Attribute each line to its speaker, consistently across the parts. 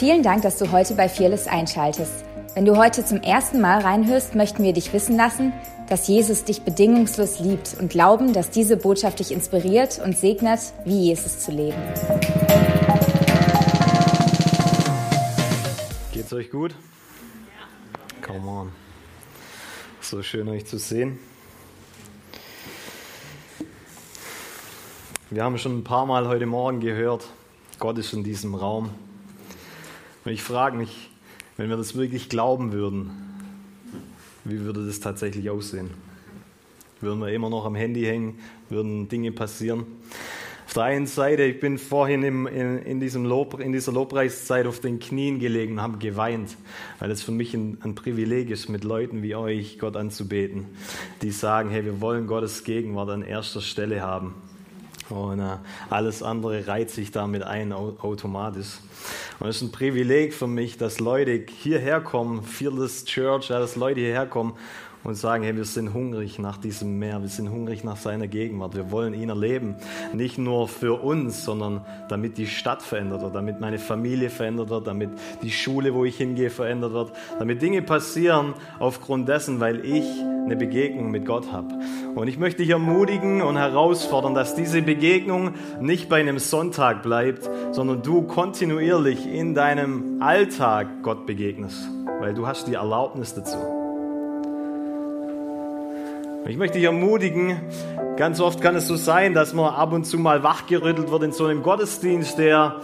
Speaker 1: Vielen Dank, dass du heute bei Fearless einschaltest. Wenn du heute zum ersten Mal reinhörst, möchten wir dich wissen lassen, dass Jesus dich bedingungslos liebt und glauben, dass diese Botschaft dich inspiriert und segnet, wie Jesus zu leben.
Speaker 2: Geht's euch gut? Come on. So schön euch zu sehen. Wir haben schon ein paar Mal heute Morgen gehört, Gott ist in diesem Raum. Und ich frage mich, wenn wir das wirklich glauben würden, wie würde das tatsächlich aussehen? Würden wir immer noch am Handy hängen? Würden Dinge passieren? Auf der einen Seite, ich bin vorhin im, in, in, diesem Lob, in dieser Lobpreiszeit auf den Knien gelegen und habe geweint, weil es für mich ein, ein, Privileg ist, mit Leuten wie euch Gott anzubeten, die sagen, hey, wir wollen Gottes Gegenwart an erster Stelle haben. Und äh, alles andere reiht sich damit ein automatisch. Und es ist ein Privileg für mich, dass Leute hierher kommen, Fearless Church, ja, dass Leute hierher kommen und sagen, hey, wir sind hungrig nach diesem Meer, wir sind hungrig nach seiner Gegenwart, wir wollen ihn erleben. Nicht nur für uns, sondern damit die Stadt verändert wird, damit meine Familie verändert wird, damit die Schule, wo ich hingehe, verändert wird, damit Dinge passieren aufgrund dessen, weil ich eine Begegnung mit Gott habe. Und ich möchte dich ermutigen und herausfordern, dass diese Begegnung nicht bei einem Sonntag bleibt, sondern du kontinuierlich in deinem Alltag Gott begegnest, weil du hast die Erlaubnis dazu. Ich möchte dich ermutigen, ganz oft kann es so sein, dass man ab und zu mal wachgerüttelt wird in so einem Gottesdienst, der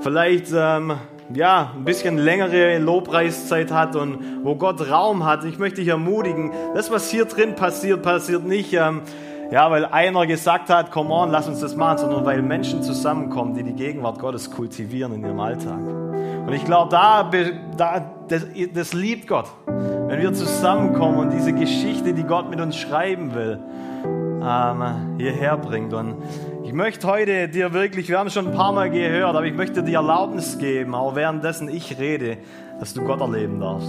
Speaker 2: vielleicht ähm, ja, ein bisschen längere Lobpreiszeit hat und wo Gott Raum hat. Ich möchte dich ermutigen, das, was hier drin passiert, passiert nicht, ähm, ja, weil einer gesagt hat, come on, lass uns das machen, sondern weil Menschen zusammenkommen, die die Gegenwart Gottes kultivieren in ihrem Alltag. Und ich glaube, da, da das, das liebt Gott wenn wir zusammenkommen und diese Geschichte, die Gott mit uns schreiben will, ähm, hierher bringt. Und ich möchte heute dir wirklich, wir haben schon ein paar Mal gehört, aber ich möchte dir Erlaubnis geben, auch währenddessen ich rede, dass du Gott erleben darfst.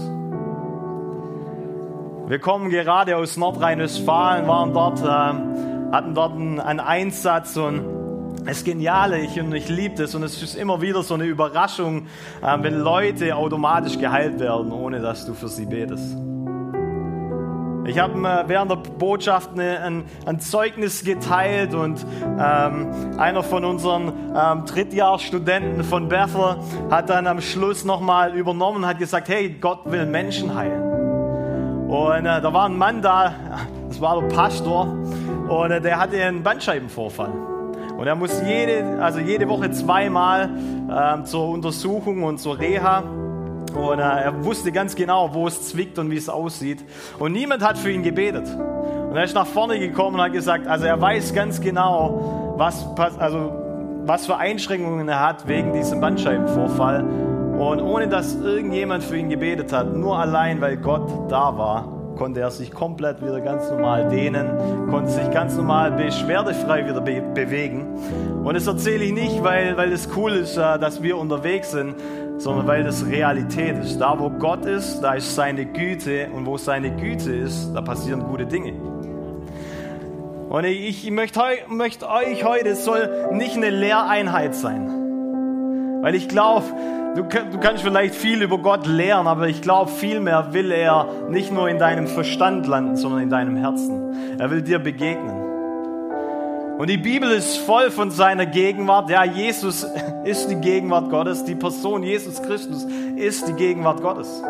Speaker 2: Wir kommen gerade aus Nordrhein-Westfalen, waren dort, äh, hatten dort einen Einsatz und das Geniale, ich, ich liebe das, und es ist immer wieder so eine Überraschung, äh, wenn Leute automatisch geheilt werden, ohne dass du für sie betest. Ich habe äh, während der Botschaft ein, ein, Zeugnis geteilt und ähm, einer von unseren ähm, Drittjahrstudenten von Bethel hat dann am Schluss nochmal übernommen und hat gesagt, hey, Gott will Menschen heilen. Und äh, da war ein Mann da, das war der Pastor, und äh, der hatte einen Bandscheibenvorfall. Und er muss jede, also jede Woche zweimal ähm, zur Untersuchung und zur Reha. Und äh, er wusste ganz genau, wo es zwickt und wie es aussieht. Und niemand hat für ihn gebetet. Und er ist nach vorne gekommen und hat gesagt, also er weiß ganz genau, was, also, was für Einschränkungen er hat wegen diesem Bandscheibenvorfall. Und ohne dass irgendjemand für ihn gebetet hat, nur allein, weil Gott da war, konnte er sich komplett wieder ganz normal dehnen, konnte sich ganz normal beschwerdefrei wieder be bewegen. Und das erzähle ich nicht, weil, weil es cool ist, äh, dass wir unterwegs sind, sondern weil das Realität ist. Da, wo Gott ist, da ist seine Güte und wo seine Güte ist, da passieren gute Dinge. Und ich möchte, möchte euch heute, es soll nicht eine Lehreinheit sein. Weil ich glaube, Du, du kannst vielleicht viel über Gott lernen, aber ich glaube, vielmehr will er nicht nur in deinem Verstand landen, sondern in deinem Herzen. Er will dir begegnen. Und die Bibel ist voll von seiner Gegenwart. Ja, Jesus ist die Gegenwart Gottes. Die Person Jesus Christus ist die Gegenwart Gottes.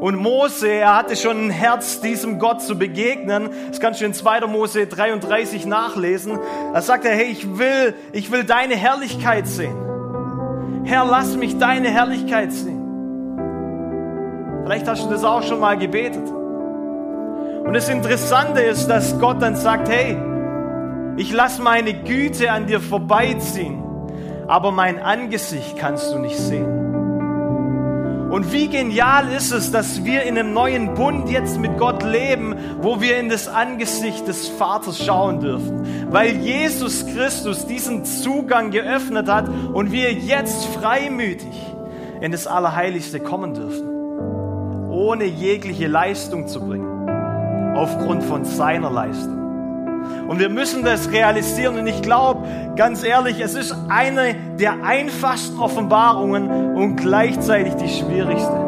Speaker 2: Und Mose, er hatte schon ein Herz, diesem Gott zu begegnen. Das kannst du in 2. Mose 33 nachlesen. Da sagt er, hey, ich will, ich will deine Herrlichkeit sehen. Herr, lass mich deine Herrlichkeit sehen. Vielleicht hast du das auch schon mal gebetet. Und das Interessante ist, dass Gott dann sagt, hey, ich lass meine Güte an dir vorbeiziehen, aber mein Angesicht kannst du nicht sehen. Und wie genial ist es, dass wir in einem neuen Bund jetzt mit Gott leben, wo wir in das Angesicht des Vaters schauen dürfen. Weil Jesus Christus diesen Zugang geöffnet hat und wir jetzt freimütig in das Allerheiligste kommen dürfen. Ohne jegliche Leistung zu bringen. Aufgrund von seiner Leistung. Und wir müssen das realisieren. Und ich glaube, ganz ehrlich, es ist eine der einfachsten Offenbarungen und gleichzeitig die schwierigste.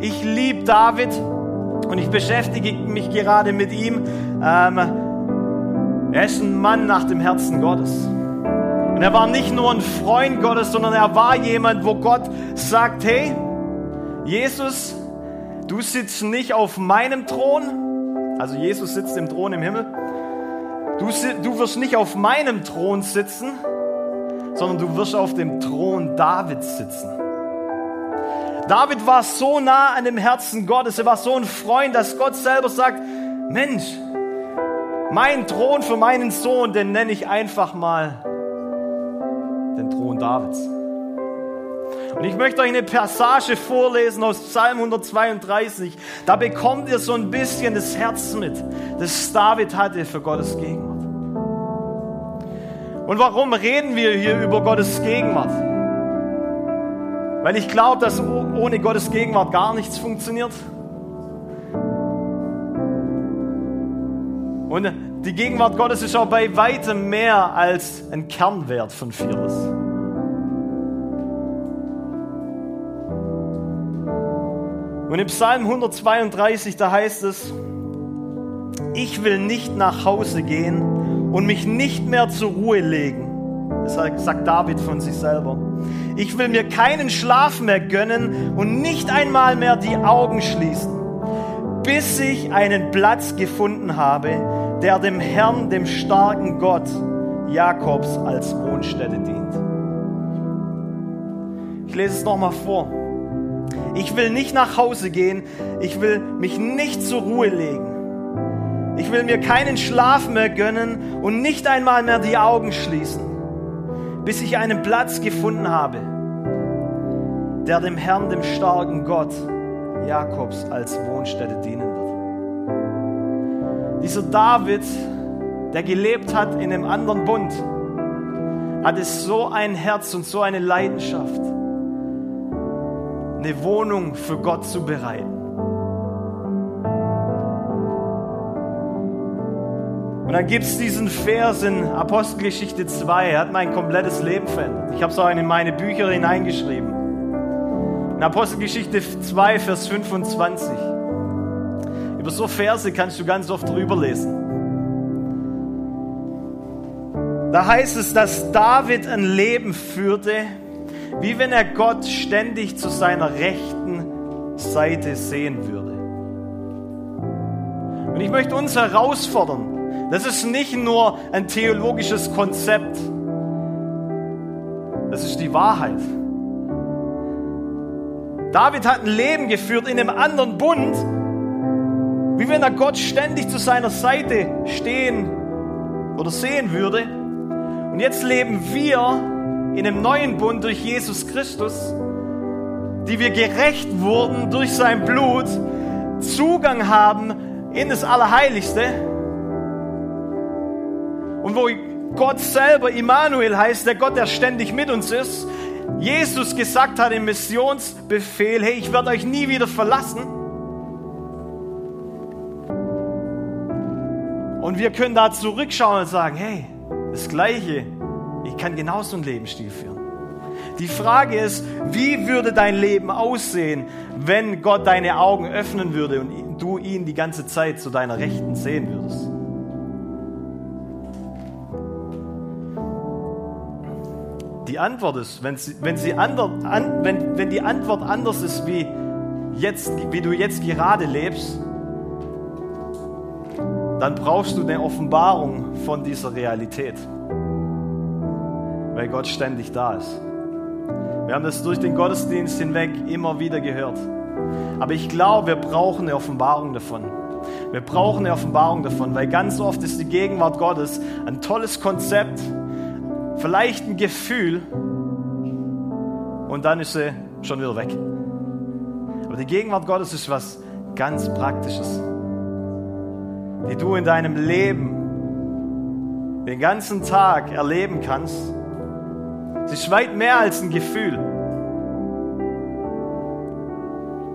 Speaker 2: Ich liebe David und ich beschäftige mich gerade mit ihm. Ähm, er ist ein Mann nach dem Herzen Gottes. Und er war nicht nur ein Freund Gottes, sondern er war jemand, wo Gott sagt, hey, Jesus, du sitzt nicht auf meinem Thron, also Jesus sitzt im Thron im Himmel, du, du wirst nicht auf meinem Thron sitzen, sondern du wirst auf dem Thron Davids sitzen. David war so nah an dem Herzen Gottes, er war so ein Freund, dass Gott selber sagt, Mensch, mein Thron für meinen Sohn, den nenne ich einfach mal den Thron Davids. Und ich möchte euch eine Passage vorlesen aus Psalm 132. Da bekommt ihr so ein bisschen das Herz mit, das David hatte für Gottes Gegenwart. Und warum reden wir hier über Gottes Gegenwart? Weil ich glaube, dass ohne Gottes Gegenwart gar nichts funktioniert. Und die Gegenwart Gottes ist auch bei weitem mehr als ein Kernwert von Fearless. Und im Psalm 132, da heißt es, ich will nicht nach Hause gehen und mich nicht mehr zur Ruhe legen. Das sagt David von sich selber. Ich will mir keinen Schlaf mehr gönnen und nicht einmal mehr die Augen schließen, bis ich einen Platz gefunden habe, der dem Herrn, dem starken Gott Jakobs als Wohnstätte dient. Ich lese es nochmal vor. Ich will nicht nach Hause gehen, ich will mich nicht zur Ruhe legen. Ich will mir keinen Schlaf mehr gönnen und nicht einmal mehr die Augen schließen, bis ich einen Platz gefunden habe, der dem Herrn, dem starken Gott Jakobs als Wohnstätte dienen wird. Dieser David, der gelebt hat in einem anderen Bund, hatte so ein Herz und so eine Leidenschaft, eine Wohnung für Gott zu bereiten. Und dann gibt es diesen Vers in Apostelgeschichte 2, er hat mein komplettes Leben verändert. Ich habe es auch in meine Bücher hineingeschrieben. In Apostelgeschichte 2, Vers 25. Über so Verse kannst du ganz oft drüber lesen. Da heißt es, dass David ein Leben führte, wie wenn er Gott ständig zu seiner rechten Seite sehen würde. Und ich möchte uns herausfordern, das ist nicht nur ein theologisches Konzept, das ist die Wahrheit. David hat ein Leben geführt in einem anderen Bund, wie wenn er Gott ständig zu seiner Seite stehen oder sehen würde. Und jetzt leben wir in einem neuen Bund durch Jesus Christus, die wir gerecht wurden durch sein Blut, Zugang haben in das Allerheiligste. Und wo Gott selber Immanuel heißt, der Gott, der ständig mit uns ist, Jesus gesagt hat im Missionsbefehl, hey, ich werde euch nie wieder verlassen. Und wir können da zurückschauen und sagen, hey, das Gleiche, ich kann genauso einen Lebensstil führen. Die Frage ist, wie würde dein Leben aussehen, wenn Gott deine Augen öffnen würde und du ihn die ganze Zeit zu deiner Rechten sehen würdest? Die Antwort ist, wenn, sie, wenn, sie ander, an, wenn, wenn die Antwort anders ist, wie, jetzt, wie du jetzt gerade lebst, dann brauchst du eine Offenbarung von dieser Realität, weil Gott ständig da ist. Wir haben das durch den Gottesdienst hinweg immer wieder gehört. Aber ich glaube, wir brauchen eine Offenbarung davon. Wir brauchen eine Offenbarung davon, weil ganz oft ist die Gegenwart Gottes ein tolles Konzept, vielleicht ein Gefühl und dann ist sie schon wieder weg. Aber die Gegenwart Gottes ist was ganz Praktisches die du in deinem Leben den ganzen Tag erleben kannst, sie ist weit mehr als ein Gefühl.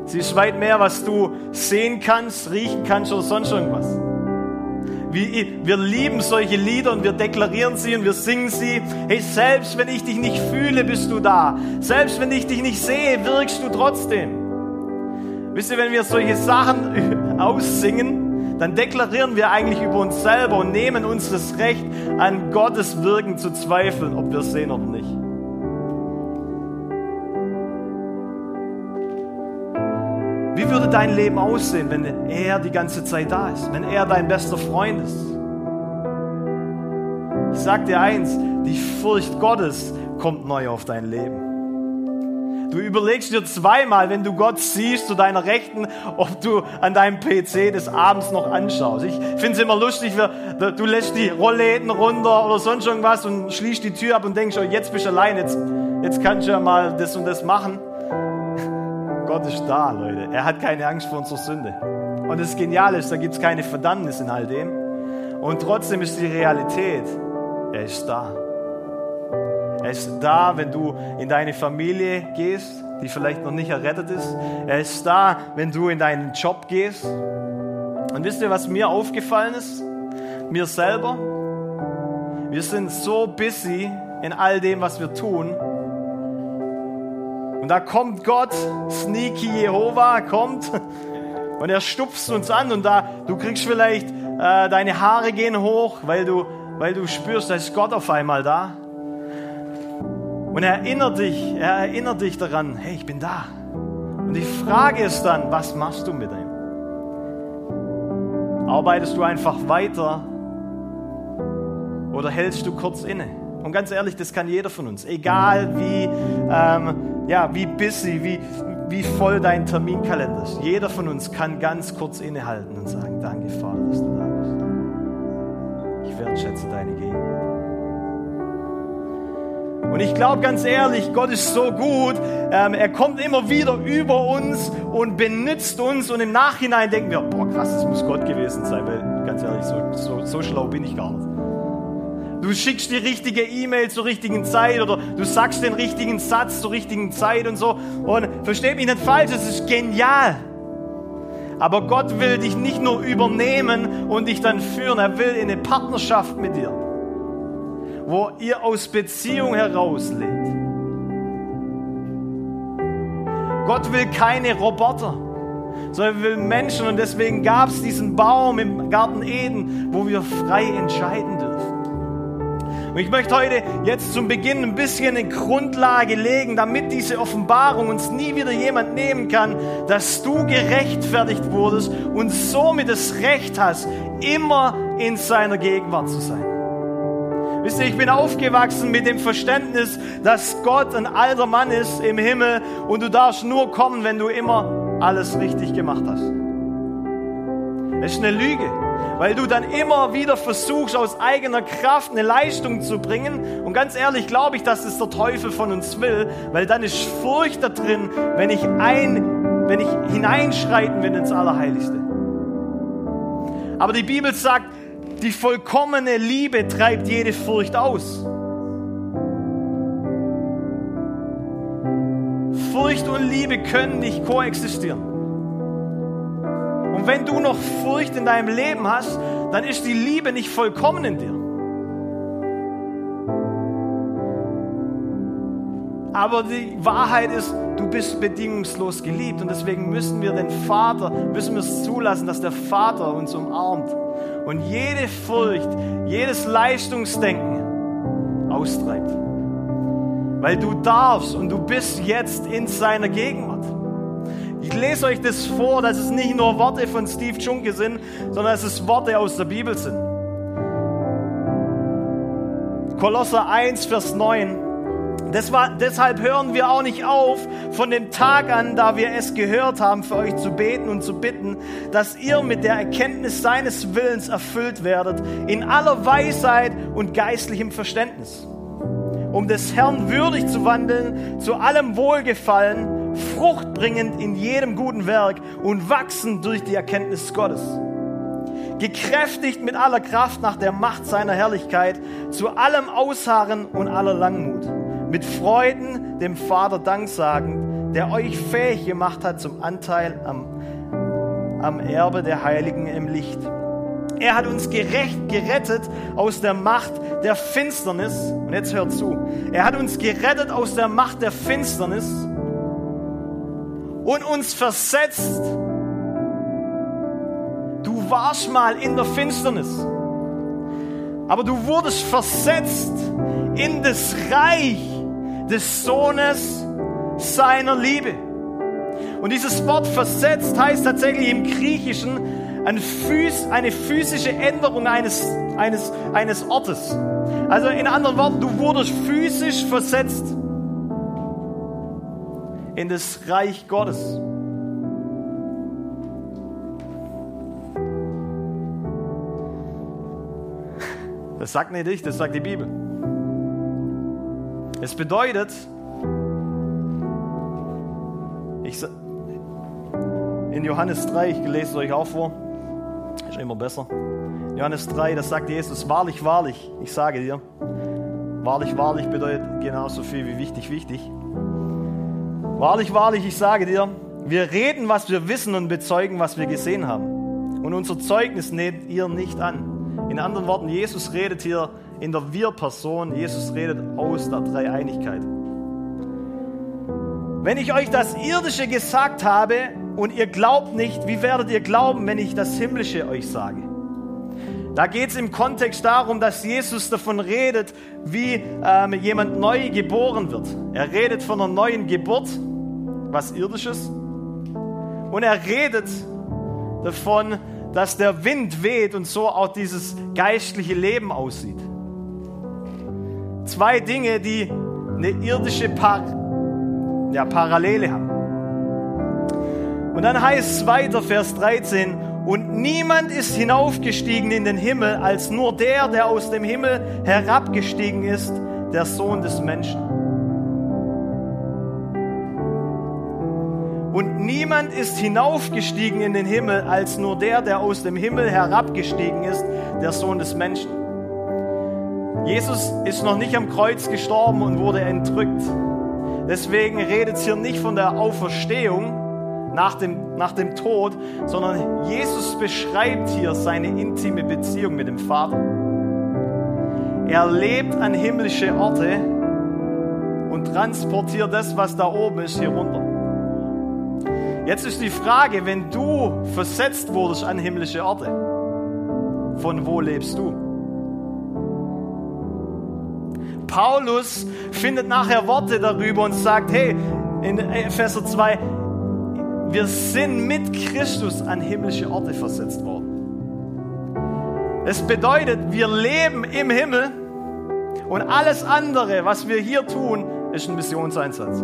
Speaker 2: Sie ist weit mehr, was du sehen kannst, riechen kannst oder sonst irgendwas. wir, lieben solche Lieder und wir deklarieren sie und wir singen sie. Hey, selbst wenn ich dich nicht fühle, bist du da. Selbst wenn ich dich nicht sehe, wirkst du trotzdem. Wisst ihr, wenn wir solche Sachen aussingen, dann deklarieren wir eigentlich über uns selber und nehmen uns das Recht, an Gottes Wirken zu zweifeln, ob wir es sehen oder nicht. Würde dein Leben aussehen, wenn er die ganze Zeit da ist, wenn er dein bester Freund ist? Ich sag dir eins, die Furcht Gottes kommt neu auf dein Leben. Du überlegst dir zweimal, wenn du Gott siehst zu deiner Rechten, ob du an deinem PC des Abends noch anschaust. Ich finde es immer lustig, du lässt die Rollläden runter oder sonst irgendwas und schließt die Tür ab und denkst, oh, jetzt bist du allein, jetzt, jetzt kannst du ja mal das und das machen. Gott ist da, Leute. Er hat keine Angst vor unserer Sünde. Und das Geniale ist, da gibt es keine Verdammnis in all dem. Und trotzdem ist die Realität, er ist da. Er ist da, wenn du in deine Familie gehst, die vielleicht noch nicht errettet ist. Er ist da, wenn du in deinen Job gehst. Und wisst ihr, was mir aufgefallen ist? Mir selber. Wir sind so busy in all dem, was wir tun, und da kommt Gott, Sneaky Jehova kommt und er stupst uns an und da du kriegst vielleicht äh, deine Haare gehen hoch, weil du weil du spürst, da ist Gott auf einmal da. Und er erinnert dich, er erinnert dich daran, hey, ich bin da. Und die Frage ist dann, was machst du mit ihm? Arbeitest du einfach weiter oder hältst du kurz inne? Und ganz ehrlich, das kann jeder von uns. Egal wie, ähm, ja, wie busy, wie, wie voll dein Terminkalender ist. Jeder von uns kann ganz kurz innehalten und sagen, danke Vater, dass du da bist. Ich wertschätze deine Gegenwart. Und ich glaube ganz ehrlich, Gott ist so gut. Ähm, er kommt immer wieder über uns und benutzt uns. Und im Nachhinein denken wir, boah krass, das muss Gott gewesen sein. Weil ganz ehrlich, so, so, so schlau bin ich gar nicht. Du schickst die richtige E-Mail zur richtigen Zeit oder du sagst den richtigen Satz zur richtigen Zeit und so. Und versteht mich nicht falsch, es ist genial. Aber Gott will dich nicht nur übernehmen und dich dann führen, er will in eine Partnerschaft mit dir, wo ihr aus Beziehung heraus lebt. Gott will keine Roboter, sondern er will Menschen und deswegen gab es diesen Baum im Garten Eden, wo wir frei entscheiden dürfen. Und ich möchte heute jetzt zum Beginn ein bisschen eine Grundlage legen, damit diese Offenbarung uns nie wieder jemand nehmen kann, dass du gerechtfertigt wurdest und somit das Recht hast, immer in seiner Gegenwart zu sein. Wisst ihr, ich bin aufgewachsen mit dem Verständnis, dass Gott ein alter Mann ist im Himmel und du darfst nur kommen, wenn du immer alles richtig gemacht hast. Es ist eine Lüge weil du dann immer wieder versuchst, aus eigener Kraft eine Leistung zu bringen. Und ganz ehrlich glaube ich, dass es der Teufel von uns will, weil dann ist Furcht da drin, wenn ich, ein, wenn ich hineinschreiten will ins Allerheiligste. Aber die Bibel sagt, die vollkommene Liebe treibt jede Furcht aus. Furcht und Liebe können nicht koexistieren. Und wenn du noch Furcht in deinem Leben hast, dann ist die Liebe nicht vollkommen in dir. Aber die Wahrheit ist, du bist bedingungslos geliebt und deswegen müssen wir den Vater, müssen wir es zulassen, dass der Vater uns umarmt und jede Furcht, jedes Leistungsdenken austreibt. Weil du darfst und du bist jetzt in seiner Gegenwart. Ich lese euch das vor, dass es nicht nur Worte von Steve Junke sind, sondern dass es Worte aus der Bibel sind. Kolosser 1, Vers 9. Das war, deshalb hören wir auch nicht auf, von dem Tag an, da wir es gehört haben, für euch zu beten und zu bitten, dass ihr mit der Erkenntnis seines Willens erfüllt werdet, in aller Weisheit und geistlichem Verständnis, um des Herrn würdig zu wandeln, zu allem Wohlgefallen, fruchtbringend in jedem guten Werk und wachsend durch die Erkenntnis Gottes. Gekräftigt mit aller Kraft nach der Macht seiner Herrlichkeit, zu allem Ausharren und aller Langmut. Mit Freuden dem Vater Dank sagen, der euch fähig gemacht hat zum Anteil am, am Erbe der Heiligen im Licht Er hat uns gerecht gerettet aus der Macht der Finsternis. Und jetzt hört zu. Er hat uns gerettet aus der Macht der Finsternis und uns versetzt. Du warst mal in der Finsternis, aber du wurdest versetzt in das Reich des Sohnes seiner Liebe. Und dieses Wort versetzt heißt tatsächlich im Griechischen eine physische Änderung eines, eines, eines Ortes. Also in anderen Worten, du wurdest physisch versetzt in das Reich Gottes. Das sagt nicht ich, das sagt die Bibel. Es bedeutet, ich, in Johannes 3, ich lese es euch auch vor, ist immer besser. Johannes 3, das sagt Jesus, wahrlich, wahrlich, ich sage dir, wahrlich, wahrlich bedeutet genauso viel wie wichtig, wichtig. Wahrlich, wahrlich, ich sage dir, wir reden, was wir wissen und bezeugen, was wir gesehen haben. Und unser Zeugnis nehmt ihr nicht an. In anderen Worten, Jesus redet hier in der Wir-Person, Jesus redet aus der Dreieinigkeit. Wenn ich euch das Irdische gesagt habe und ihr glaubt nicht, wie werdet ihr glauben, wenn ich das Himmlische euch sage? Da geht es im Kontext darum, dass Jesus davon redet, wie ähm, jemand neu geboren wird. Er redet von einer neuen Geburt, was irdisches. Und er redet davon, dass der Wind weht und so auch dieses geistliche Leben aussieht. Zwei Dinge, die eine irdische Par ja, Parallele haben. Und dann heißt es weiter, Vers 13, und niemand ist hinaufgestiegen in den Himmel als nur der, der aus dem Himmel herabgestiegen ist, der Sohn des Menschen. Und niemand ist hinaufgestiegen in den Himmel als nur der, der aus dem Himmel herabgestiegen ist, der Sohn des Menschen. Jesus ist noch nicht am Kreuz gestorben und wurde entrückt. Deswegen redet es hier nicht von der Auferstehung nach dem, nach dem Tod, sondern Jesus beschreibt hier seine intime Beziehung mit dem Vater. Er lebt an himmlische Orte und transportiert das, was da oben ist, hier runter. Jetzt ist die Frage, wenn du versetzt wurdest an himmlische Orte, von wo lebst du? Paulus findet nachher Worte darüber und sagt, hey, in Epheser 2, wir sind mit Christus an himmlische Orte versetzt worden. Es bedeutet, wir leben im Himmel und alles andere, was wir hier tun, ist ein Missionseinsatz.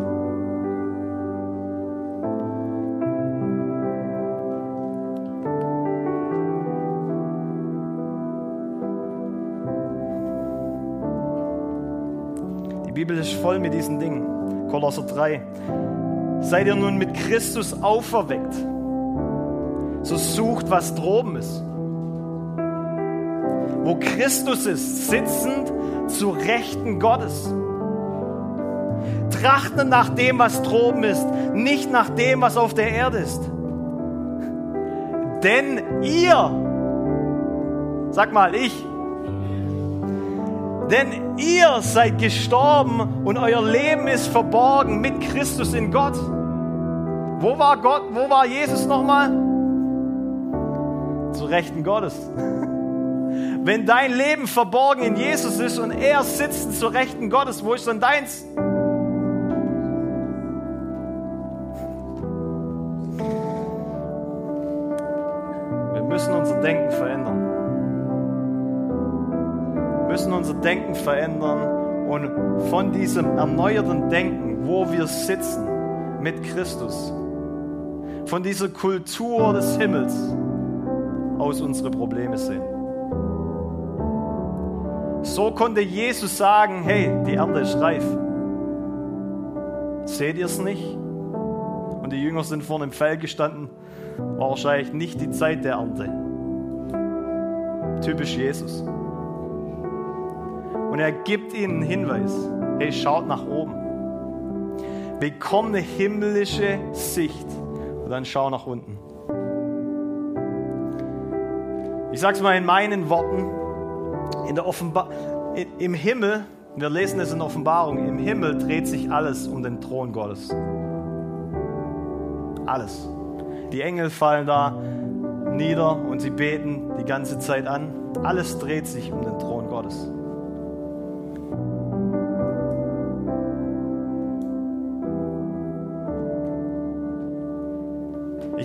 Speaker 2: Bibel ist voll mit diesen Dingen. Kolosser 3. Seid ihr nun mit Christus auferweckt, so sucht, was droben ist. Wo Christus ist, sitzend zu Rechten Gottes. Trachten nach dem, was droben ist, nicht nach dem, was auf der Erde ist. Denn ihr, sag mal, ich, denn ihr seid gestorben und euer Leben ist verborgen mit Christus in Gott. Wo war Gott? Wo war Jesus nochmal? Zu Rechten Gottes. Wenn dein Leben verborgen in Jesus ist und er sitzt zu Rechten Gottes, wo ist dann deins? Wir müssen unser Denken verändern müssen unser Denken verändern und von diesem erneuerten Denken, wo wir sitzen mit Christus, von dieser Kultur des Himmels aus unsere Probleme sehen. So konnte Jesus sagen, hey, die Ernte ist reif. Seht ihr es nicht? Und die Jünger sind vor dem Feld gestanden. War wahrscheinlich nicht die Zeit der Ernte. Typisch Jesus. Und er gibt ihnen einen Hinweis. Hey, schaut nach oben. Bekomm eine himmlische Sicht. Und dann schau nach unten. Ich sage es mal in meinen Worten. In der Offenbar Im Himmel, wir lesen es in Offenbarung, im Himmel dreht sich alles um den Thron Gottes. Alles. Die Engel fallen da nieder und sie beten die ganze Zeit an. Alles dreht sich um den Thron Gottes.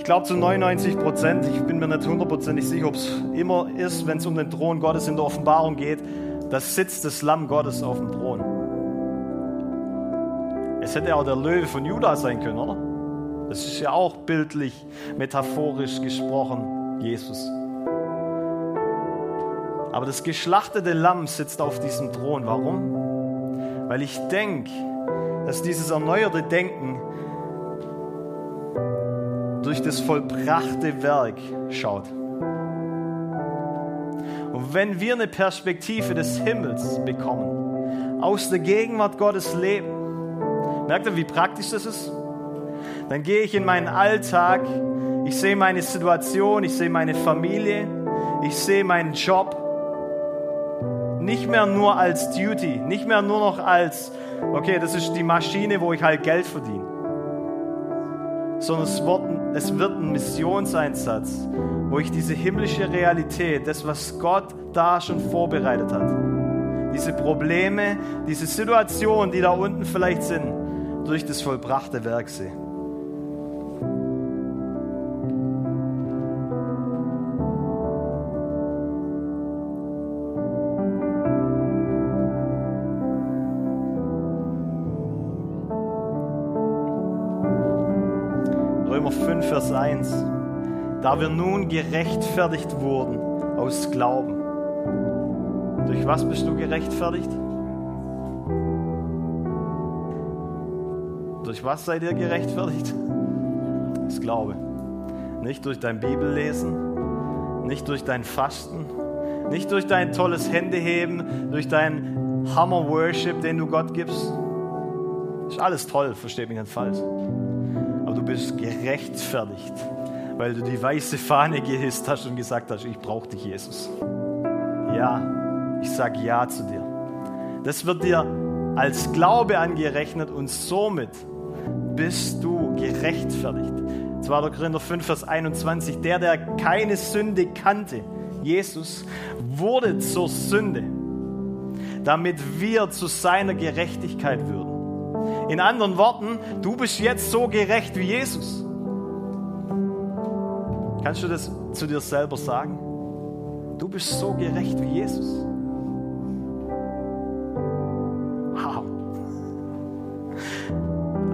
Speaker 2: Ich glaube zu 99 Prozent, ich bin mir nicht hundertprozentig sicher, ob es immer ist, wenn es um den Thron Gottes in der Offenbarung geht, da sitzt das Lamm Gottes auf dem Thron. Es hätte auch der Löwe von Judah sein können, oder? Das ist ja auch bildlich, metaphorisch gesprochen, Jesus. Aber das geschlachtete Lamm sitzt auf diesem Thron. Warum? Weil ich denke, dass dieses erneuerte Denken durch das vollbrachte Werk schaut. Und wenn wir eine Perspektive des Himmels bekommen, aus der Gegenwart Gottes leben, merkt ihr, wie praktisch das ist? Dann gehe ich in meinen Alltag, ich sehe meine Situation, ich sehe meine Familie, ich sehe meinen Job, nicht mehr nur als Duty, nicht mehr nur noch als, okay, das ist die Maschine, wo ich halt Geld verdiene, sondern es wird es wird ein Missionseinsatz, wo ich diese himmlische Realität, das, was Gott da schon vorbereitet hat, diese Probleme, diese Situationen, die da unten vielleicht sind, durch das vollbrachte Werk sehe. Vers 1. Da wir nun gerechtfertigt wurden aus Glauben. Durch was bist du gerechtfertigt? Durch was seid ihr gerechtfertigt? Das Glaube. Nicht durch dein Bibellesen, nicht durch dein Fasten, nicht durch dein tolles Händeheben, durch dein Hammer-Worship, den du Gott gibst. Ist alles toll, versteht mich nicht falsch du bist gerechtfertigt, weil du die weiße Fahne gehisst hast und gesagt hast, ich brauche dich, Jesus. Ja, ich sage Ja zu dir. Das wird dir als Glaube angerechnet und somit bist du gerechtfertigt. 2. Korinther 5, Vers 21. Der, der keine Sünde kannte, Jesus, wurde zur Sünde, damit wir zu seiner Gerechtigkeit würden. In anderen Worten, du bist jetzt so gerecht wie Jesus. Kannst du das zu dir selber sagen? Du bist so gerecht wie Jesus. Wow.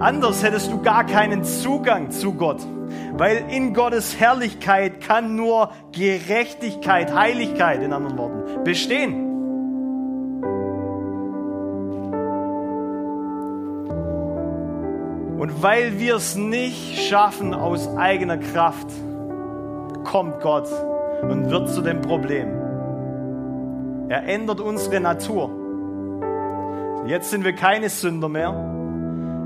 Speaker 2: Anders hättest du gar keinen Zugang zu Gott, weil in Gottes Herrlichkeit kann nur Gerechtigkeit, Heiligkeit in anderen Worten bestehen. Und weil wir es nicht schaffen aus eigener Kraft, kommt Gott und wird zu dem Problem. Er ändert unsere Natur. Jetzt sind wir keine Sünder mehr.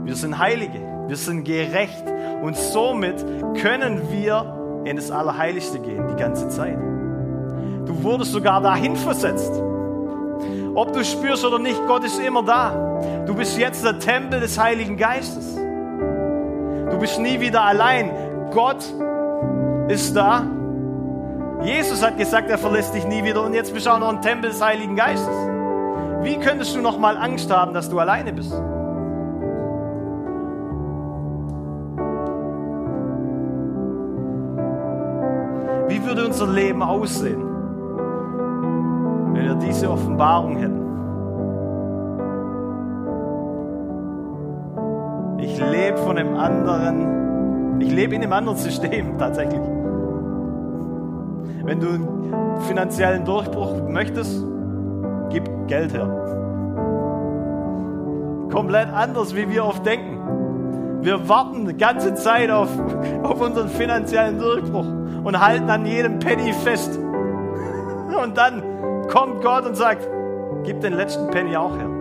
Speaker 2: Wir sind Heilige. Wir sind gerecht. Und somit können wir in das Allerheiligste gehen, die ganze Zeit. Du wurdest sogar dahin versetzt. Ob du spürst oder nicht, Gott ist immer da. Du bist jetzt der Tempel des Heiligen Geistes. Du bist nie wieder allein. Gott ist da. Jesus hat gesagt, er verlässt dich nie wieder und jetzt bist du auch noch ein Tempel des Heiligen Geistes. Wie könntest du noch mal Angst haben, dass du alleine bist? Wie würde unser Leben aussehen, wenn wir diese Offenbarung hätten? Lebe von einem anderen, ich lebe in einem anderen System tatsächlich. Wenn du einen finanziellen Durchbruch möchtest, gib Geld her. Komplett anders, wie wir oft denken. Wir warten die ganze Zeit auf, auf unseren finanziellen Durchbruch und halten an jedem Penny fest. Und dann kommt Gott und sagt, gib den letzten Penny auch her.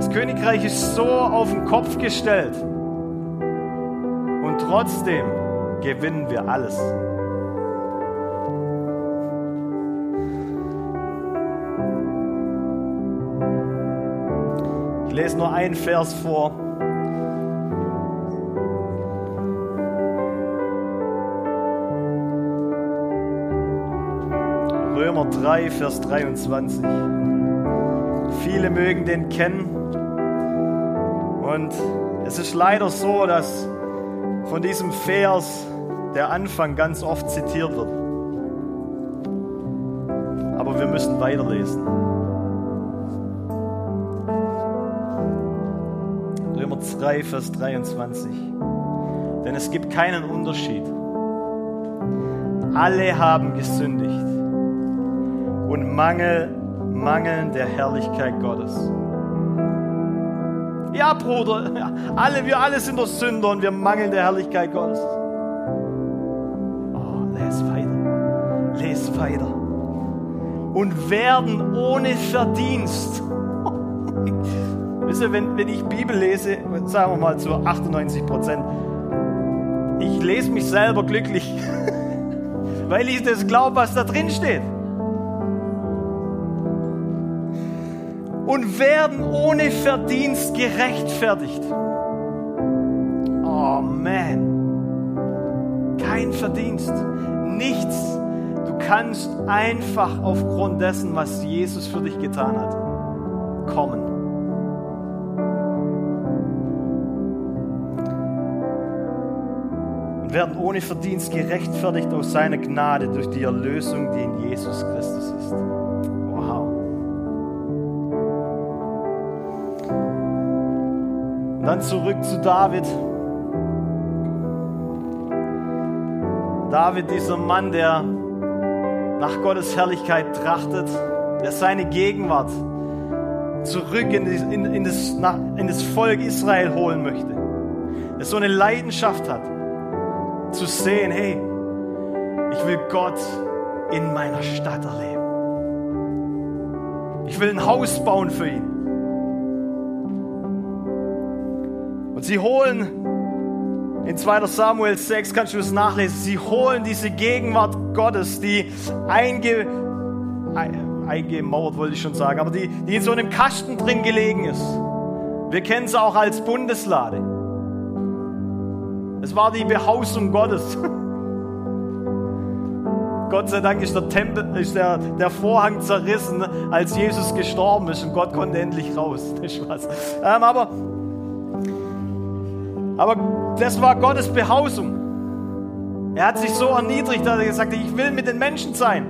Speaker 2: Das Königreich ist so auf den Kopf gestellt. Und trotzdem gewinnen wir alles. Ich lese nur einen Vers vor. Römer 3, Vers 23. Viele mögen den kennen. Und es ist leider so, dass von diesem Vers der Anfang ganz oft zitiert wird. Aber wir müssen weiterlesen. Römer 3, Vers 23. Denn es gibt keinen Unterschied. Alle haben gesündigt und Mangel, mangeln der Herrlichkeit Gottes. Ja, Bruder, alle, wir alle sind doch Sünder und wir mangeln der Herrlichkeit Gottes. Oh, les weiter, les weiter. Und werden ohne Verdienst. Wisst ihr, wenn, wenn ich Bibel lese, sagen wir mal zu 98 Prozent, ich lese mich selber glücklich, weil ich das glaube, was da drin steht. Und werden ohne Verdienst gerechtfertigt. Oh man, kein Verdienst, nichts. Du kannst einfach aufgrund dessen, was Jesus für dich getan hat, kommen. Und werden ohne Verdienst gerechtfertigt aus seiner Gnade durch die Erlösung, die in Jesus Christus ist. Dann zurück zu David. David, dieser Mann, der nach Gottes Herrlichkeit trachtet, der seine Gegenwart zurück in, die, in, in, das, nach, in das Volk Israel holen möchte. Der so eine Leidenschaft hat, zu sehen, hey, ich will Gott in meiner Stadt erleben. Ich will ein Haus bauen für ihn. Und sie holen, in 2 Samuel 6 kannst du es nachlesen, sie holen diese Gegenwart Gottes, die einge, eingemauert, wollte ich schon sagen, aber die, die in so einem Kasten drin gelegen ist. Wir kennen sie auch als Bundeslade. Es war die Behausung Gottes. Gott sei Dank ist der Tempel, ist der, der Vorhang zerrissen, als Jesus gestorben ist und Gott konnte endlich raus. Spaß. Ähm, aber aber das war Gottes Behausung. Er hat sich so erniedrigt, dass er gesagt hat, ich will mit den Menschen sein.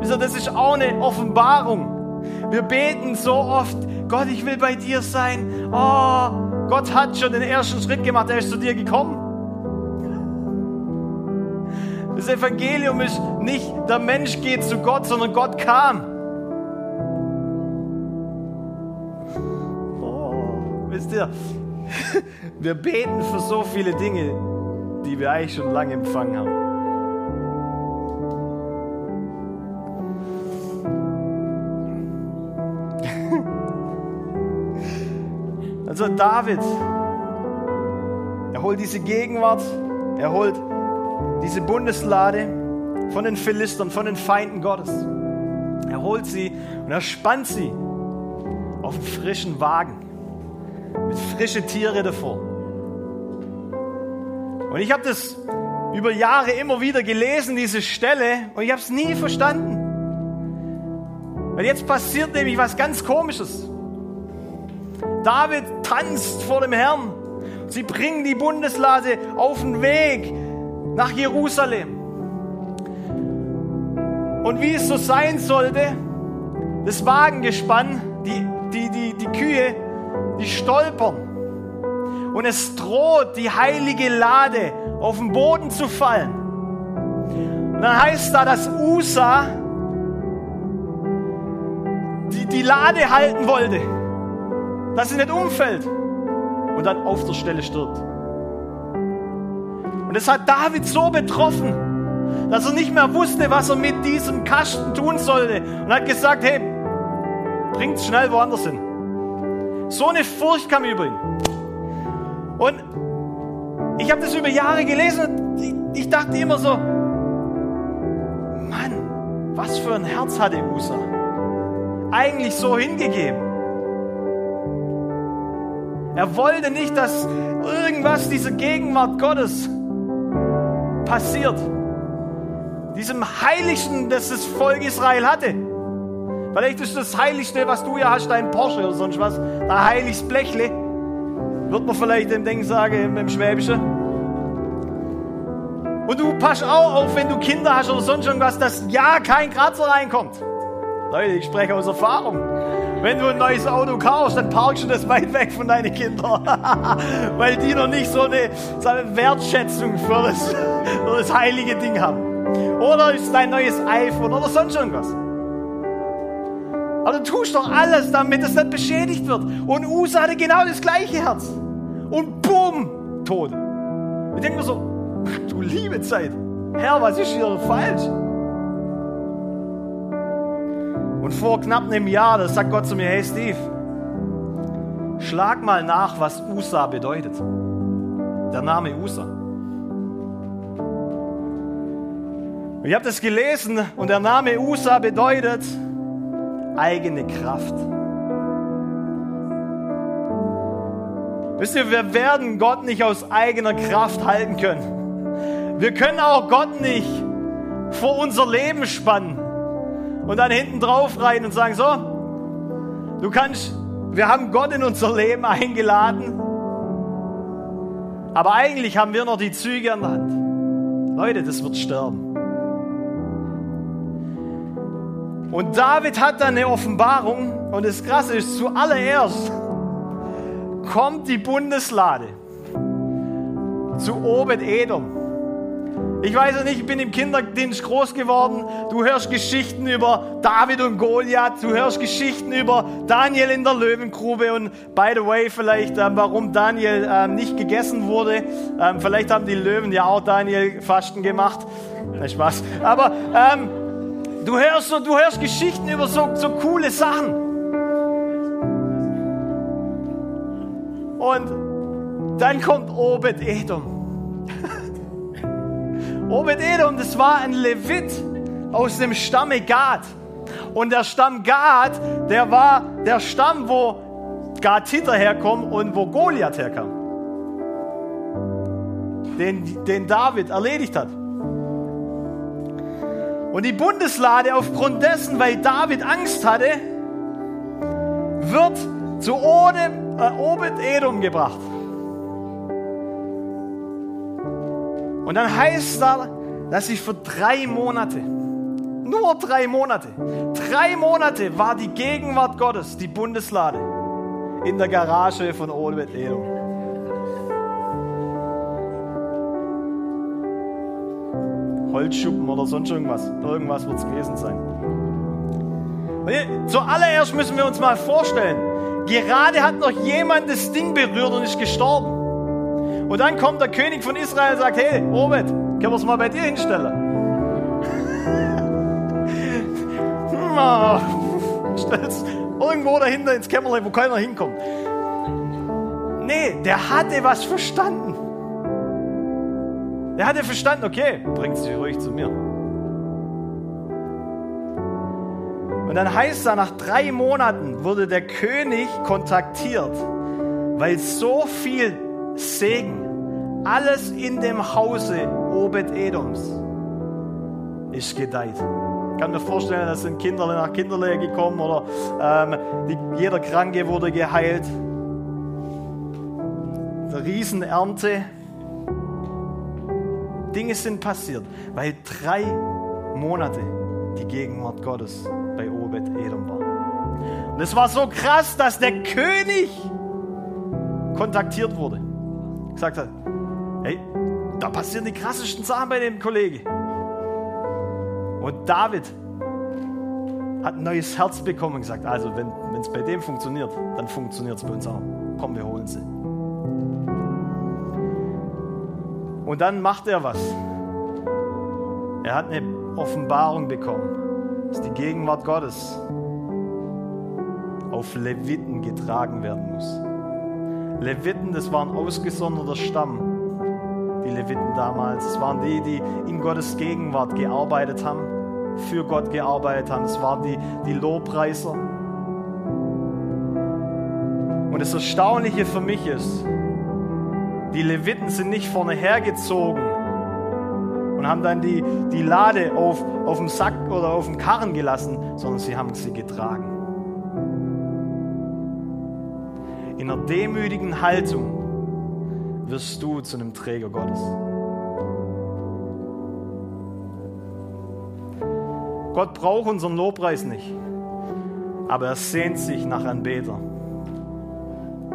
Speaker 2: Wisst ihr, das ist auch eine Offenbarung. Wir beten so oft, Gott, ich will bei dir sein. Oh, Gott hat schon den ersten Schritt gemacht, er ist zu dir gekommen. Das Evangelium ist nicht, der Mensch geht zu Gott, sondern Gott kam. Oh, wisst ihr, wir beten für so viele Dinge, die wir eigentlich schon lange empfangen haben. Also David, er holt diese Gegenwart, er holt diese Bundeslade von den Philistern, von den Feinden Gottes. Er holt sie und er spannt sie auf einen frischen Wagen mit frischen Tiere davor. Und ich habe das über Jahre immer wieder gelesen, diese Stelle, und ich habe es nie verstanden. Weil jetzt passiert nämlich was ganz Komisches. David tanzt vor dem Herrn. Sie bringen die Bundeslade auf den Weg nach Jerusalem. Und wie es so sein sollte, das Wagengespann, die, die, die, die Kühe, die stolpern. Und es droht, die heilige Lade auf den Boden zu fallen. Und dann heißt da, dass Usa die, die Lade halten wollte, dass sie nicht umfällt und dann auf der Stelle stirbt. Und es hat David so betroffen, dass er nicht mehr wusste, was er mit diesem Kasten tun sollte und hat gesagt, hey, bringt's schnell woanders hin. So eine Furcht kam über ihn. Und ich habe das über Jahre gelesen und ich dachte immer so, Mann, was für ein Herz hatte Usa. eigentlich so hingegeben. Er wollte nicht, dass irgendwas dieser Gegenwart Gottes passiert. Diesem Heiligsten, das das Volk Israel hatte. Vielleicht ist das Heiligste, was du ja hast, dein Porsche oder sonst was, ein heiliges Blechle. Wird man vielleicht im Ding sagen, im Schwäbischen. Und du pass auch auf, wenn du Kinder hast oder sonst irgendwas, dass ja kein Kratzer reinkommt. Leute, ich spreche aus Erfahrung. Wenn du ein neues Auto kaufst, dann parkst du das weit weg von deinen Kindern. Weil die noch nicht so eine, so eine Wertschätzung für das, für das heilige Ding haben. Oder ist dein neues iPhone oder sonst irgendwas. Aber du tust doch alles, damit es nicht beschädigt wird. Und Usa hatte genau das gleiche Herz. Und bumm, tot. Ich denke mir so, du liebe Zeit. Herr, was ist hier falsch? Und vor knapp einem Jahr, da sagt Gott zu mir, hey Steve, schlag mal nach, was USA bedeutet. Der Name USA. Ich habe das gelesen und der Name USA bedeutet eigene Kraft. Wisst ihr, wir werden Gott nicht aus eigener Kraft halten können. Wir können auch Gott nicht vor unser Leben spannen und dann hinten drauf rein und sagen, so, du kannst, wir haben Gott in unser Leben eingeladen, aber eigentlich haben wir noch die Züge an der Hand. Leute, das wird sterben. Und David hat dann eine Offenbarung und das Krasse ist, zuallererst kommt die Bundeslade zu Obed Edom. Ich weiß ja nicht, ich bin im Kinderdienst groß geworden. Du hörst Geschichten über David und Goliath. Du hörst Geschichten über Daniel in der Löwengrube. Und by the way, vielleicht, ähm, warum Daniel ähm, nicht gegessen wurde. Ähm, vielleicht haben die Löwen ja auch Daniel Fasten gemacht. Nein, Spaß. Aber ähm, du, hörst, du hörst Geschichten über so, so coole Sachen. Und dann kommt Obed Edom. Obed-Edom, das war ein Levit aus dem Stamme Gad. Und der Stamm Gad, der war der Stamm, wo Gad Hitter herkommt und wo Goliath herkam. Den, den David erledigt hat. Und die Bundeslade, aufgrund dessen, weil David Angst hatte, wird zu äh, Obed-Edom gebracht. Und dann heißt da, dass ich für drei Monate, nur drei Monate, drei Monate war die Gegenwart Gottes, die Bundeslade, in der Garage von Obed Holzschuppen oder sonst irgendwas. Irgendwas wird es gewesen sein. Zuallererst müssen wir uns mal vorstellen, gerade hat noch jemand das Ding berührt und ist gestorben. Und dann kommt der König von Israel und sagt, hey, Obed, können wir es mal bei dir hinstellen? Stell's irgendwo dahinter ins Kämmerlein, wo keiner hinkommt. Nee, der hatte was verstanden. Der hatte verstanden, okay, bringt sie ruhig zu mir. Und dann heißt er, nach drei Monaten wurde der König kontaktiert, weil so viel Segen, alles in dem Hause Obed-Edoms ist gedeiht. Ich kann mir vorstellen, da sind Kinder nach Kinderlehe gekommen oder ähm, die, jeder Kranke wurde geheilt. Eine Riesenernte. Dinge sind passiert, weil drei Monate die Gegenwart Gottes bei Obed-Edom war. Und es war so krass, dass der König kontaktiert wurde gesagt hat, hey, da passieren die krassesten Sachen bei dem Kollegen. Und David hat ein neues Herz bekommen und gesagt, also wenn es bei dem funktioniert, dann funktioniert es bei uns auch. Komm, wir holen sie. Und dann macht er was. Er hat eine Offenbarung bekommen, dass die Gegenwart Gottes auf Leviten getragen werden muss. Leviten, das war ein ausgesonderter Stamm, die Leviten damals. Es waren die, die in Gottes Gegenwart gearbeitet haben, für Gott gearbeitet haben. Es waren die, die Lobpreiser. Und das Erstaunliche für mich ist, die Leviten sind nicht vorne hergezogen und haben dann die, die Lade auf, auf dem Sack oder auf dem Karren gelassen, sondern sie haben sie getragen. In einer demütigen Haltung wirst du zu einem Träger Gottes. Gott braucht unseren Lobpreis nicht, aber er sehnt sich nach Anbeter.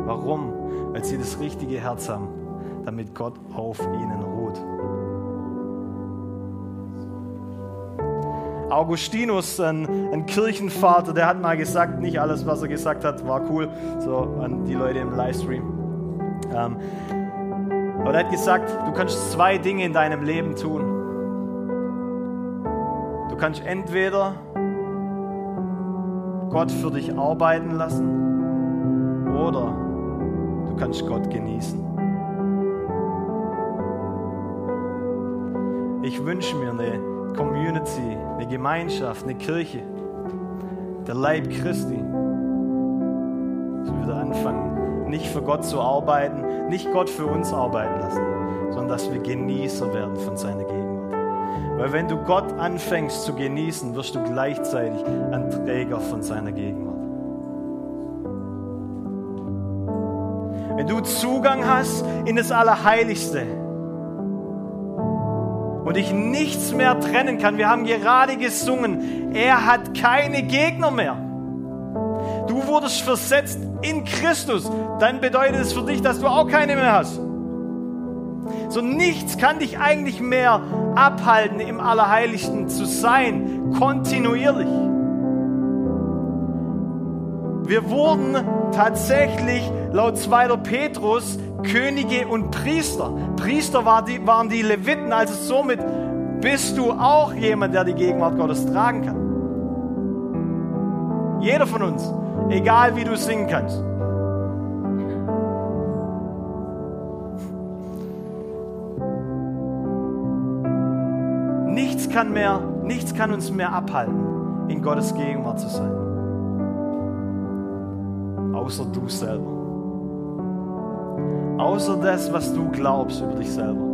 Speaker 2: Warum? Weil sie das richtige Herz haben, damit Gott auf ihnen ruht. Augustinus, ein, ein, Kirchenvater, der hat mal gesagt, nicht alles, was er gesagt hat, war cool, so an die Leute im Livestream. Ähm, aber er hat gesagt, du kannst zwei Dinge in deinem Leben tun. Du kannst entweder Gott für dich arbeiten lassen oder du kannst Gott genießen. Ich wünsche mir eine Community, eine Gemeinschaft, eine Kirche, der Leib Christi. Dass wir wieder anfangen, nicht für Gott zu arbeiten, nicht Gott für uns arbeiten lassen, sondern dass wir Genießer werden von seiner Gegenwart. Weil wenn du Gott anfängst zu genießen, wirst du gleichzeitig ein Träger von seiner Gegenwart. Wenn du Zugang hast in das Allerheiligste, und dich nichts mehr trennen kann. Wir haben gerade gesungen, er hat keine Gegner mehr. Du wurdest versetzt in Christus, dann bedeutet es für dich, dass du auch keine mehr hast. So nichts kann dich eigentlich mehr abhalten, im Allerheiligsten zu sein, kontinuierlich. Wir wurden tatsächlich laut 2. Petrus Könige und Priester. Priester waren die Leviten, also somit bist du auch jemand, der die Gegenwart Gottes tragen kann. Jeder von uns, egal wie du singen kannst. Nichts kann mehr, nichts kann uns mehr abhalten, in Gottes Gegenwart zu sein. Außer du selber außer das, was du glaubst über dich selber.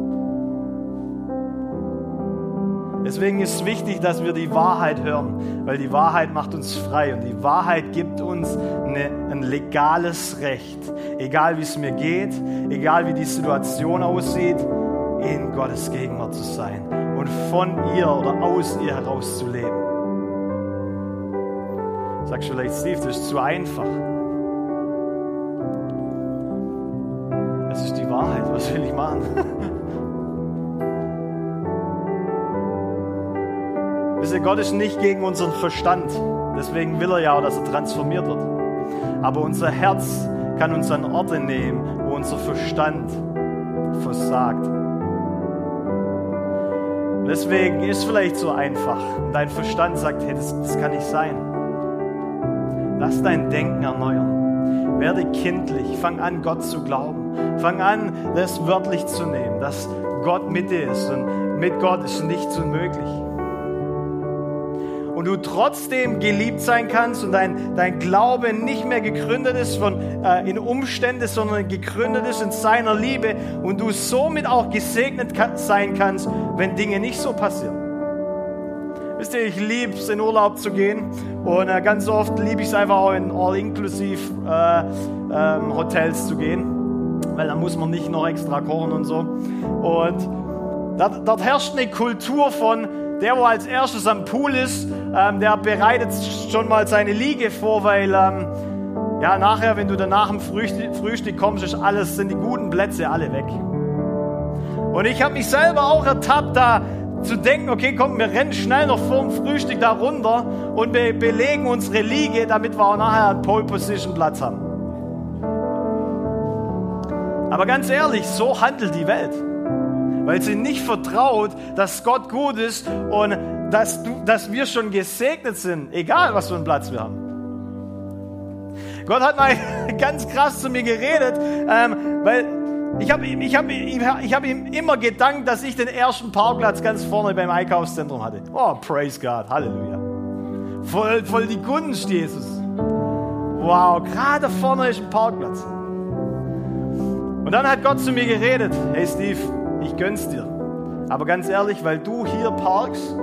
Speaker 2: Deswegen ist es wichtig, dass wir die Wahrheit hören, weil die Wahrheit macht uns frei und die Wahrheit gibt uns eine, ein legales Recht, egal wie es mir geht, egal wie die Situation aussieht, in Gottes Gegenwart zu sein und von ihr oder aus ihr heraus zu leben. Sagst du vielleicht, Steve, das ist zu einfach. Wahrheit. Was will ich machen? Wisst ihr, Gott ist nicht gegen unseren Verstand. Deswegen will er ja dass er transformiert wird. Aber unser Herz kann uns an Orte nehmen, wo unser Verstand versagt. Deswegen ist es vielleicht so einfach. Und dein Verstand sagt, hey, das, das kann nicht sein. Lass dein Denken erneuern. Werde kindlich. Fang an, Gott zu glauben. Fang an, das wörtlich zu nehmen, dass Gott mit dir ist und mit Gott ist nichts unmöglich. Und du trotzdem geliebt sein kannst und dein, dein Glaube nicht mehr gegründet ist von, äh, in Umstände, sondern gegründet ist in seiner Liebe und du somit auch gesegnet sein kannst, wenn Dinge nicht so passieren. Wisst ihr, ich liebe es, in Urlaub zu gehen und äh, ganz oft liebe ich es einfach auch in All-Inclusive äh, ähm, zu gehen weil da muss man nicht noch extra kochen und so. Und dort, dort herrscht eine Kultur von, der, wo als erstes am Pool ist, ähm, der bereitet schon mal seine Liege vor, weil ähm, ja, nachher, wenn du dann nach dem Frühstück, Frühstück kommst, ist alles, sind die guten Plätze alle weg. Und ich habe mich selber auch ertappt, da zu denken, okay, komm, wir rennen schnell noch vor dem Frühstück da runter und be belegen unsere Liege, damit wir auch nachher einen Pole Position Platz haben. Aber ganz ehrlich, so handelt die Welt. Weil sie nicht vertraut, dass Gott gut ist und dass, du, dass wir schon gesegnet sind, egal was für einen Platz wir haben. Gott hat mal ganz krass zu mir geredet, ähm, weil ich habe ich hab, ich hab ihm immer gedankt, dass ich den ersten Parkplatz ganz vorne beim Einkaufszentrum hatte. Oh, praise God, Halleluja. Voll, voll die Gunst, Jesus. wow, gerade vorne ist ein Parkplatz. Und dann hat Gott zu mir geredet, hey Steve, ich gönn's dir. Aber ganz ehrlich, weil du hier parkst,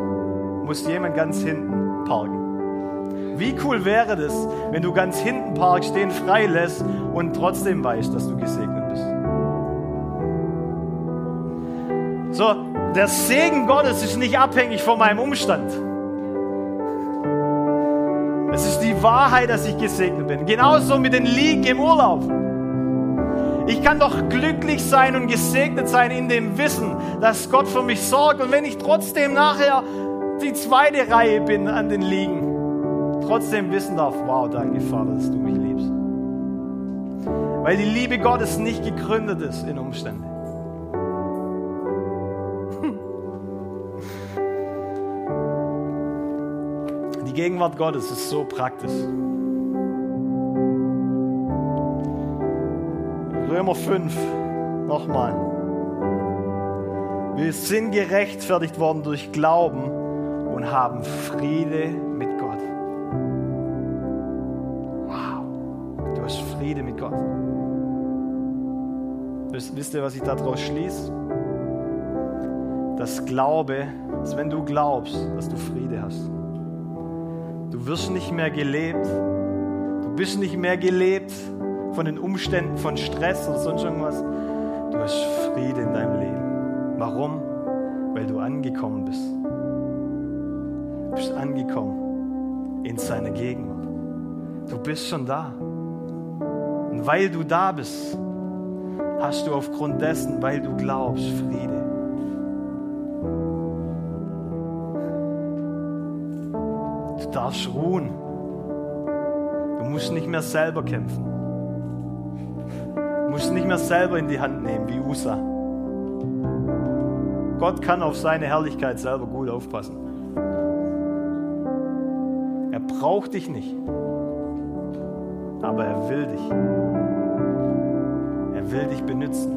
Speaker 2: muss jemand ganz hinten parken. Wie cool wäre das, wenn du ganz hinten parkst, den frei lässt und trotzdem weißt, dass du gesegnet So, der Segen Gottes ist nicht abhängig von meinem Umstand. Es ist die Wahrheit, dass ich gesegnet bin. Genauso mit den Liegen im Urlaub. Ich kann doch glücklich sein und gesegnet sein in dem Wissen, dass Gott für mich sorgt. Und wenn ich trotzdem nachher die zweite Reihe bin an den Liegen, trotzdem wissen darf, wow, danke Vater, dass du mich liebst. Weil die Liebe Gottes nicht gegründet ist in Umständen. Gegenwart Gottes ist so praktisch. Römer 5, nochmal. Wir sind gerechtfertigt worden durch Glauben und haben Friede mit Gott. Wow, du hast Friede mit Gott. Wisst, ihr, was ich daraus schließe? Das Glaube, dass wenn du glaubst, dass du Friede hast. Du wirst nicht mehr gelebt. Du bist nicht mehr gelebt von den Umständen, von Stress oder sonst irgendwas. Du hast Friede in deinem Leben. Warum? Weil du angekommen bist. Du bist angekommen in seine Gegenwart. Du bist schon da. Und weil du da bist, hast du aufgrund dessen, weil du glaubst, Friede. Darfst ruhen. Du musst nicht mehr selber kämpfen. Du musst nicht mehr selber in die Hand nehmen wie Usa. Gott kann auf seine Herrlichkeit selber gut aufpassen. Er braucht dich nicht, aber er will dich. Er will dich benutzen.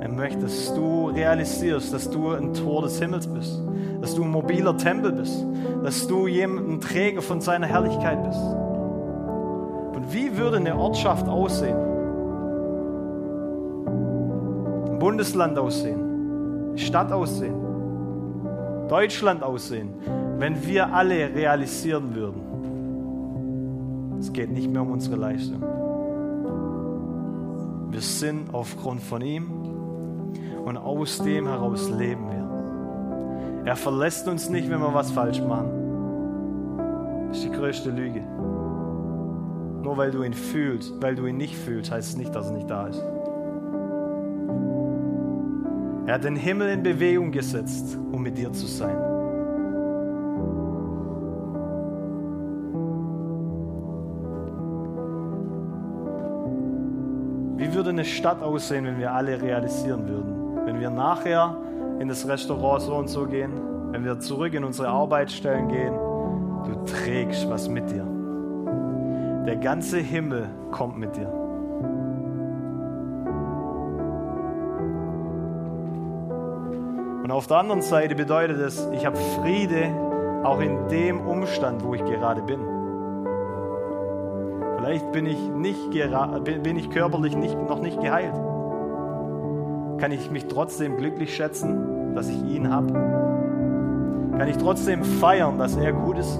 Speaker 2: Er möchte, dass du realisierst, dass du ein Tor des Himmels bist, dass du ein mobiler Tempel bist, dass du ein Träger von seiner Herrlichkeit bist. Und wie würde eine Ortschaft aussehen? Ein Bundesland aussehen, eine Stadt aussehen, Deutschland aussehen, wenn wir alle realisieren würden, es geht nicht mehr um unsere Leistung. Wir sind aufgrund von ihm und aus dem heraus leben wir. Er verlässt uns nicht, wenn wir was falsch machen. Das ist die größte Lüge. Nur weil du ihn fühlst, weil du ihn nicht fühlst, heißt es nicht, dass er nicht da ist. Er hat den Himmel in Bewegung gesetzt, um mit dir zu sein. Wie würde eine Stadt aussehen, wenn wir alle realisieren würden? Wenn wir nachher in das Restaurant so und so gehen, wenn wir zurück in unsere Arbeitsstellen gehen, du trägst was mit dir. Der ganze Himmel kommt mit dir. Und auf der anderen Seite bedeutet es, ich habe Friede auch in dem Umstand, wo ich gerade bin. Vielleicht bin ich, nicht bin ich körperlich nicht, noch nicht geheilt. Kann ich mich trotzdem glücklich schätzen, dass ich ihn habe? Kann ich trotzdem feiern, dass er gut ist?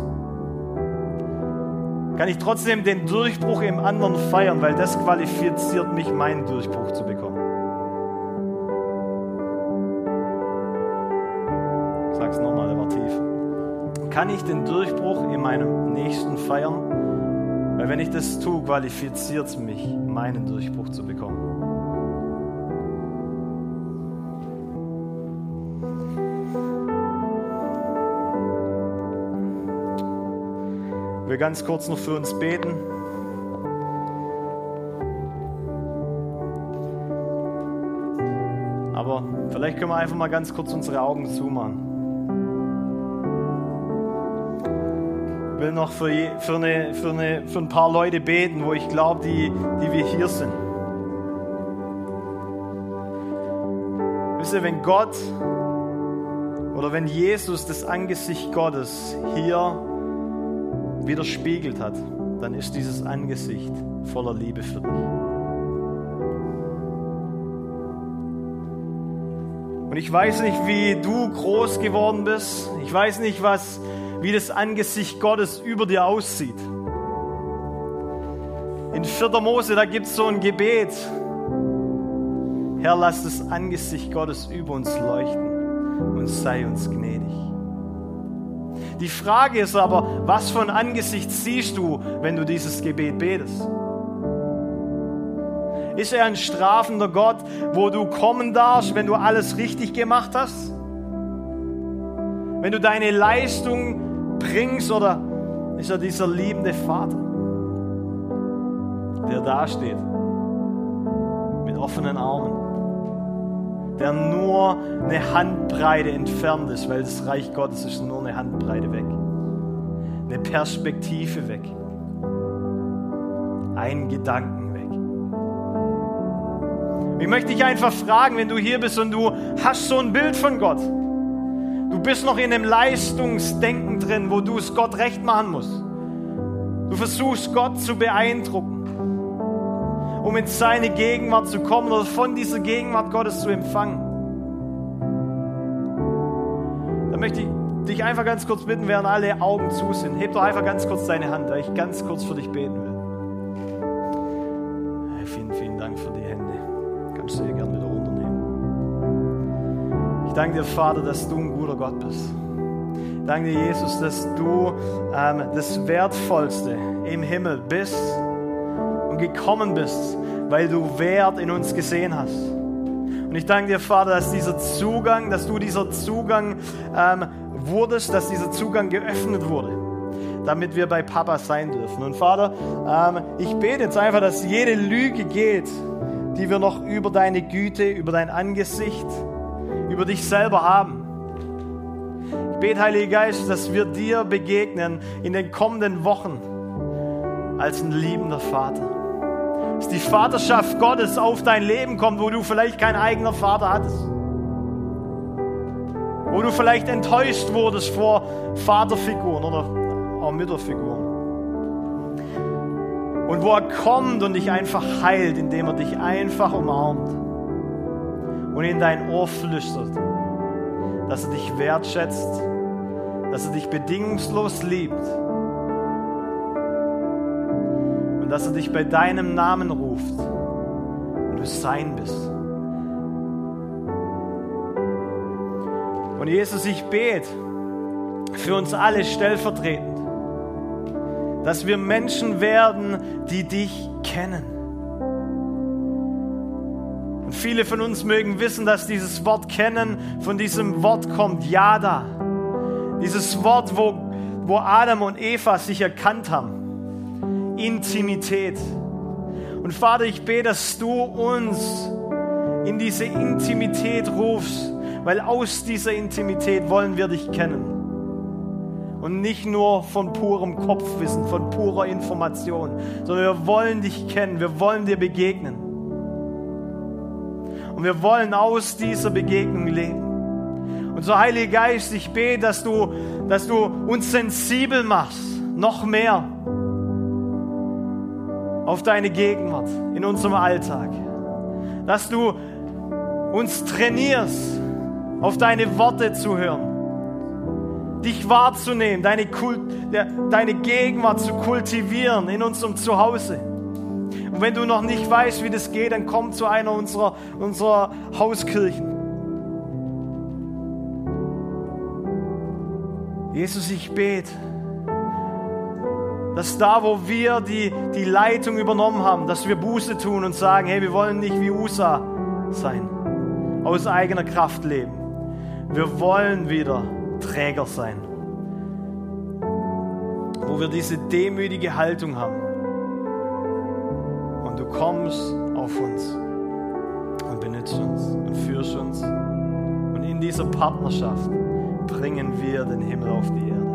Speaker 2: Kann ich trotzdem den Durchbruch im anderen feiern, weil das qualifiziert mich, meinen Durchbruch zu bekommen? Ich sag's nochmal, war tief. Kann ich den Durchbruch in meinem Nächsten feiern? Weil wenn ich das tue, qualifiziert es mich, meinen Durchbruch zu bekommen. Will ganz kurz noch für uns beten. Aber vielleicht können wir einfach mal ganz kurz unsere Augen zumachen. Ich will noch für, für, eine, für, eine, für ein paar Leute beten, wo ich glaube, die, die wir hier sind. Wisst ihr, wenn Gott oder wenn Jesus das Angesicht Gottes hier widerspiegelt hat, dann ist dieses Angesicht voller Liebe für dich. Und ich weiß nicht, wie du groß geworden bist. Ich weiß nicht, was, wie das Angesicht Gottes über dir aussieht. In 4. Mose, da gibt es so ein Gebet. Herr, lass das Angesicht Gottes über uns leuchten und sei uns gnädig. Die Frage ist aber, was ein Angesicht siehst du, wenn du dieses Gebet betest? Ist er ein strafender Gott, wo du kommen darfst, wenn du alles richtig gemacht hast? Wenn du deine Leistung bringst oder ist er dieser liebende Vater, der dasteht mit offenen Armen, der nur eine Handbreite entfernt ist, weil das Reich Gottes ist nur eine Handbreite weg, eine Perspektive weg, ein Gedanken ich möchte dich einfach fragen, wenn du hier bist und du hast so ein Bild von Gott. Du bist noch in einem Leistungsdenken drin, wo du es Gott recht machen musst. Du versuchst Gott zu beeindrucken, um in seine Gegenwart zu kommen oder von dieser Gegenwart Gottes zu empfangen. Dann möchte ich dich einfach ganz kurz bitten, während alle Augen zu sind. Heb doch einfach ganz kurz deine Hand, da ich ganz kurz für dich beten will. Vielen, vielen Dank für die Hände kannst du dir gerne wieder runternehmen. Ich danke dir, Vater, dass du ein guter Gott bist. Danke dir, Jesus, dass du ähm, das Wertvollste im Himmel bist und gekommen bist, weil du Wert in uns gesehen hast. Und ich danke dir, Vater, dass dieser Zugang, dass du dieser Zugang ähm, wurdest, dass dieser Zugang geöffnet wurde, damit wir bei Papa sein dürfen. Und Vater, ähm, ich bete jetzt einfach, dass jede Lüge geht, die wir noch über deine Güte, über dein Angesicht, über dich selber haben. Ich bete, Heiliger Geist, dass wir dir begegnen in den kommenden Wochen als ein liebender Vater. Dass die Vaterschaft Gottes auf dein Leben kommt, wo du vielleicht kein eigener Vater hattest. Wo du vielleicht enttäuscht wurdest vor Vaterfiguren oder auch Mütterfiguren. Und wo er kommt und dich einfach heilt, indem er dich einfach umarmt und in dein Ohr flüstert, dass er dich wertschätzt, dass er dich bedingungslos liebt und dass er dich bei deinem Namen ruft und du sein bist. Und Jesus, ich bete für uns alle stellvertretend dass wir Menschen werden, die dich kennen. Und viele von uns mögen wissen, dass dieses Wort kennen von diesem Wort kommt, Yada. Dieses Wort, wo, wo Adam und Eva sich erkannt haben. Intimität. Und Vater, ich bete, dass du uns in diese Intimität rufst, weil aus dieser Intimität wollen wir dich kennen und nicht nur von purem Kopfwissen, von purer Information, sondern wir wollen dich kennen, wir wollen dir begegnen. Und wir wollen aus dieser Begegnung leben. Und so, Heiliger Geist, ich bete, dass du, dass du uns sensibel machst, noch mehr auf deine Gegenwart in unserem Alltag. Dass du uns trainierst, auf deine Worte zu hören dich wahrzunehmen, deine, Kult, deine Gegenwart zu kultivieren in unserem Zuhause. Und wenn du noch nicht weißt, wie das geht, dann komm zu einer unserer, unserer Hauskirchen. Jesus, ich bete, dass da, wo wir die, die Leitung übernommen haben, dass wir Buße tun und sagen, hey, wir wollen nicht wie USA sein, aus eigener Kraft leben. Wir wollen wieder Träger sein. Wo wir diese demütige Haltung haben. Und du kommst auf uns und benutzt uns und führst uns. Und in dieser Partnerschaft bringen wir den Himmel auf die Erde.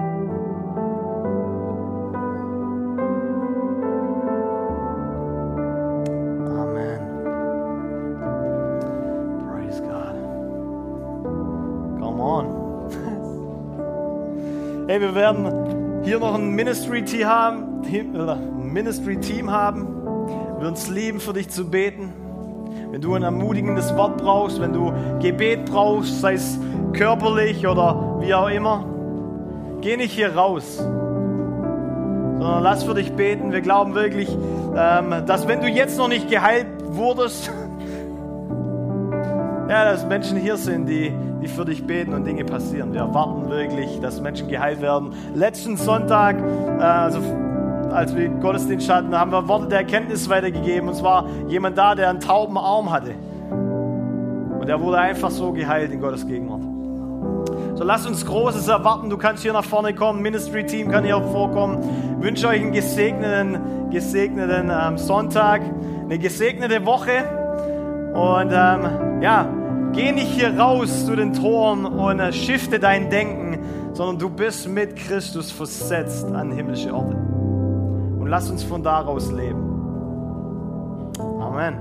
Speaker 2: Hey, wir werden hier noch ein Ministry-Team haben, Ministry -Team haben, wir uns lieben, für dich zu beten. Wenn du ein ermutigendes Wort brauchst, wenn du Gebet brauchst, sei es körperlich oder wie auch immer, geh nicht hier raus, sondern lass für dich beten. Wir glauben wirklich, ähm, dass wenn du jetzt noch nicht geheilt wurdest, ja, dass Menschen hier sind, die, die für dich beten und Dinge passieren. Wir erwarten wirklich, dass Menschen geheilt werden. Letzten Sonntag, äh, also als wir Gottesdienst hatten, haben wir Worte der Erkenntnis weitergegeben. Und zwar jemand da, der einen tauben Arm hatte. Und der wurde einfach so geheilt in Gottes Gegenwart. So lasst uns Großes erwarten. Du kannst hier nach vorne kommen. Ministry Team kann hier auch vorkommen. Ich wünsche euch einen gesegneten, gesegneten ähm, Sonntag, eine gesegnete Woche. Und ähm, ja, Geh nicht hier raus zu den Toren und äh, shifte dein Denken, sondern du bist mit Christus versetzt an himmlische Orte. Und lass uns von daraus leben. Amen.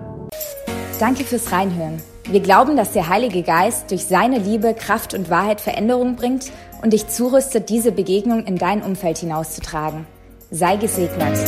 Speaker 1: Danke fürs Reinhören. Wir glauben, dass der Heilige Geist durch seine Liebe, Kraft und Wahrheit Veränderung bringt und dich zurüstet, diese Begegnung in dein Umfeld hinauszutragen. Sei gesegnet.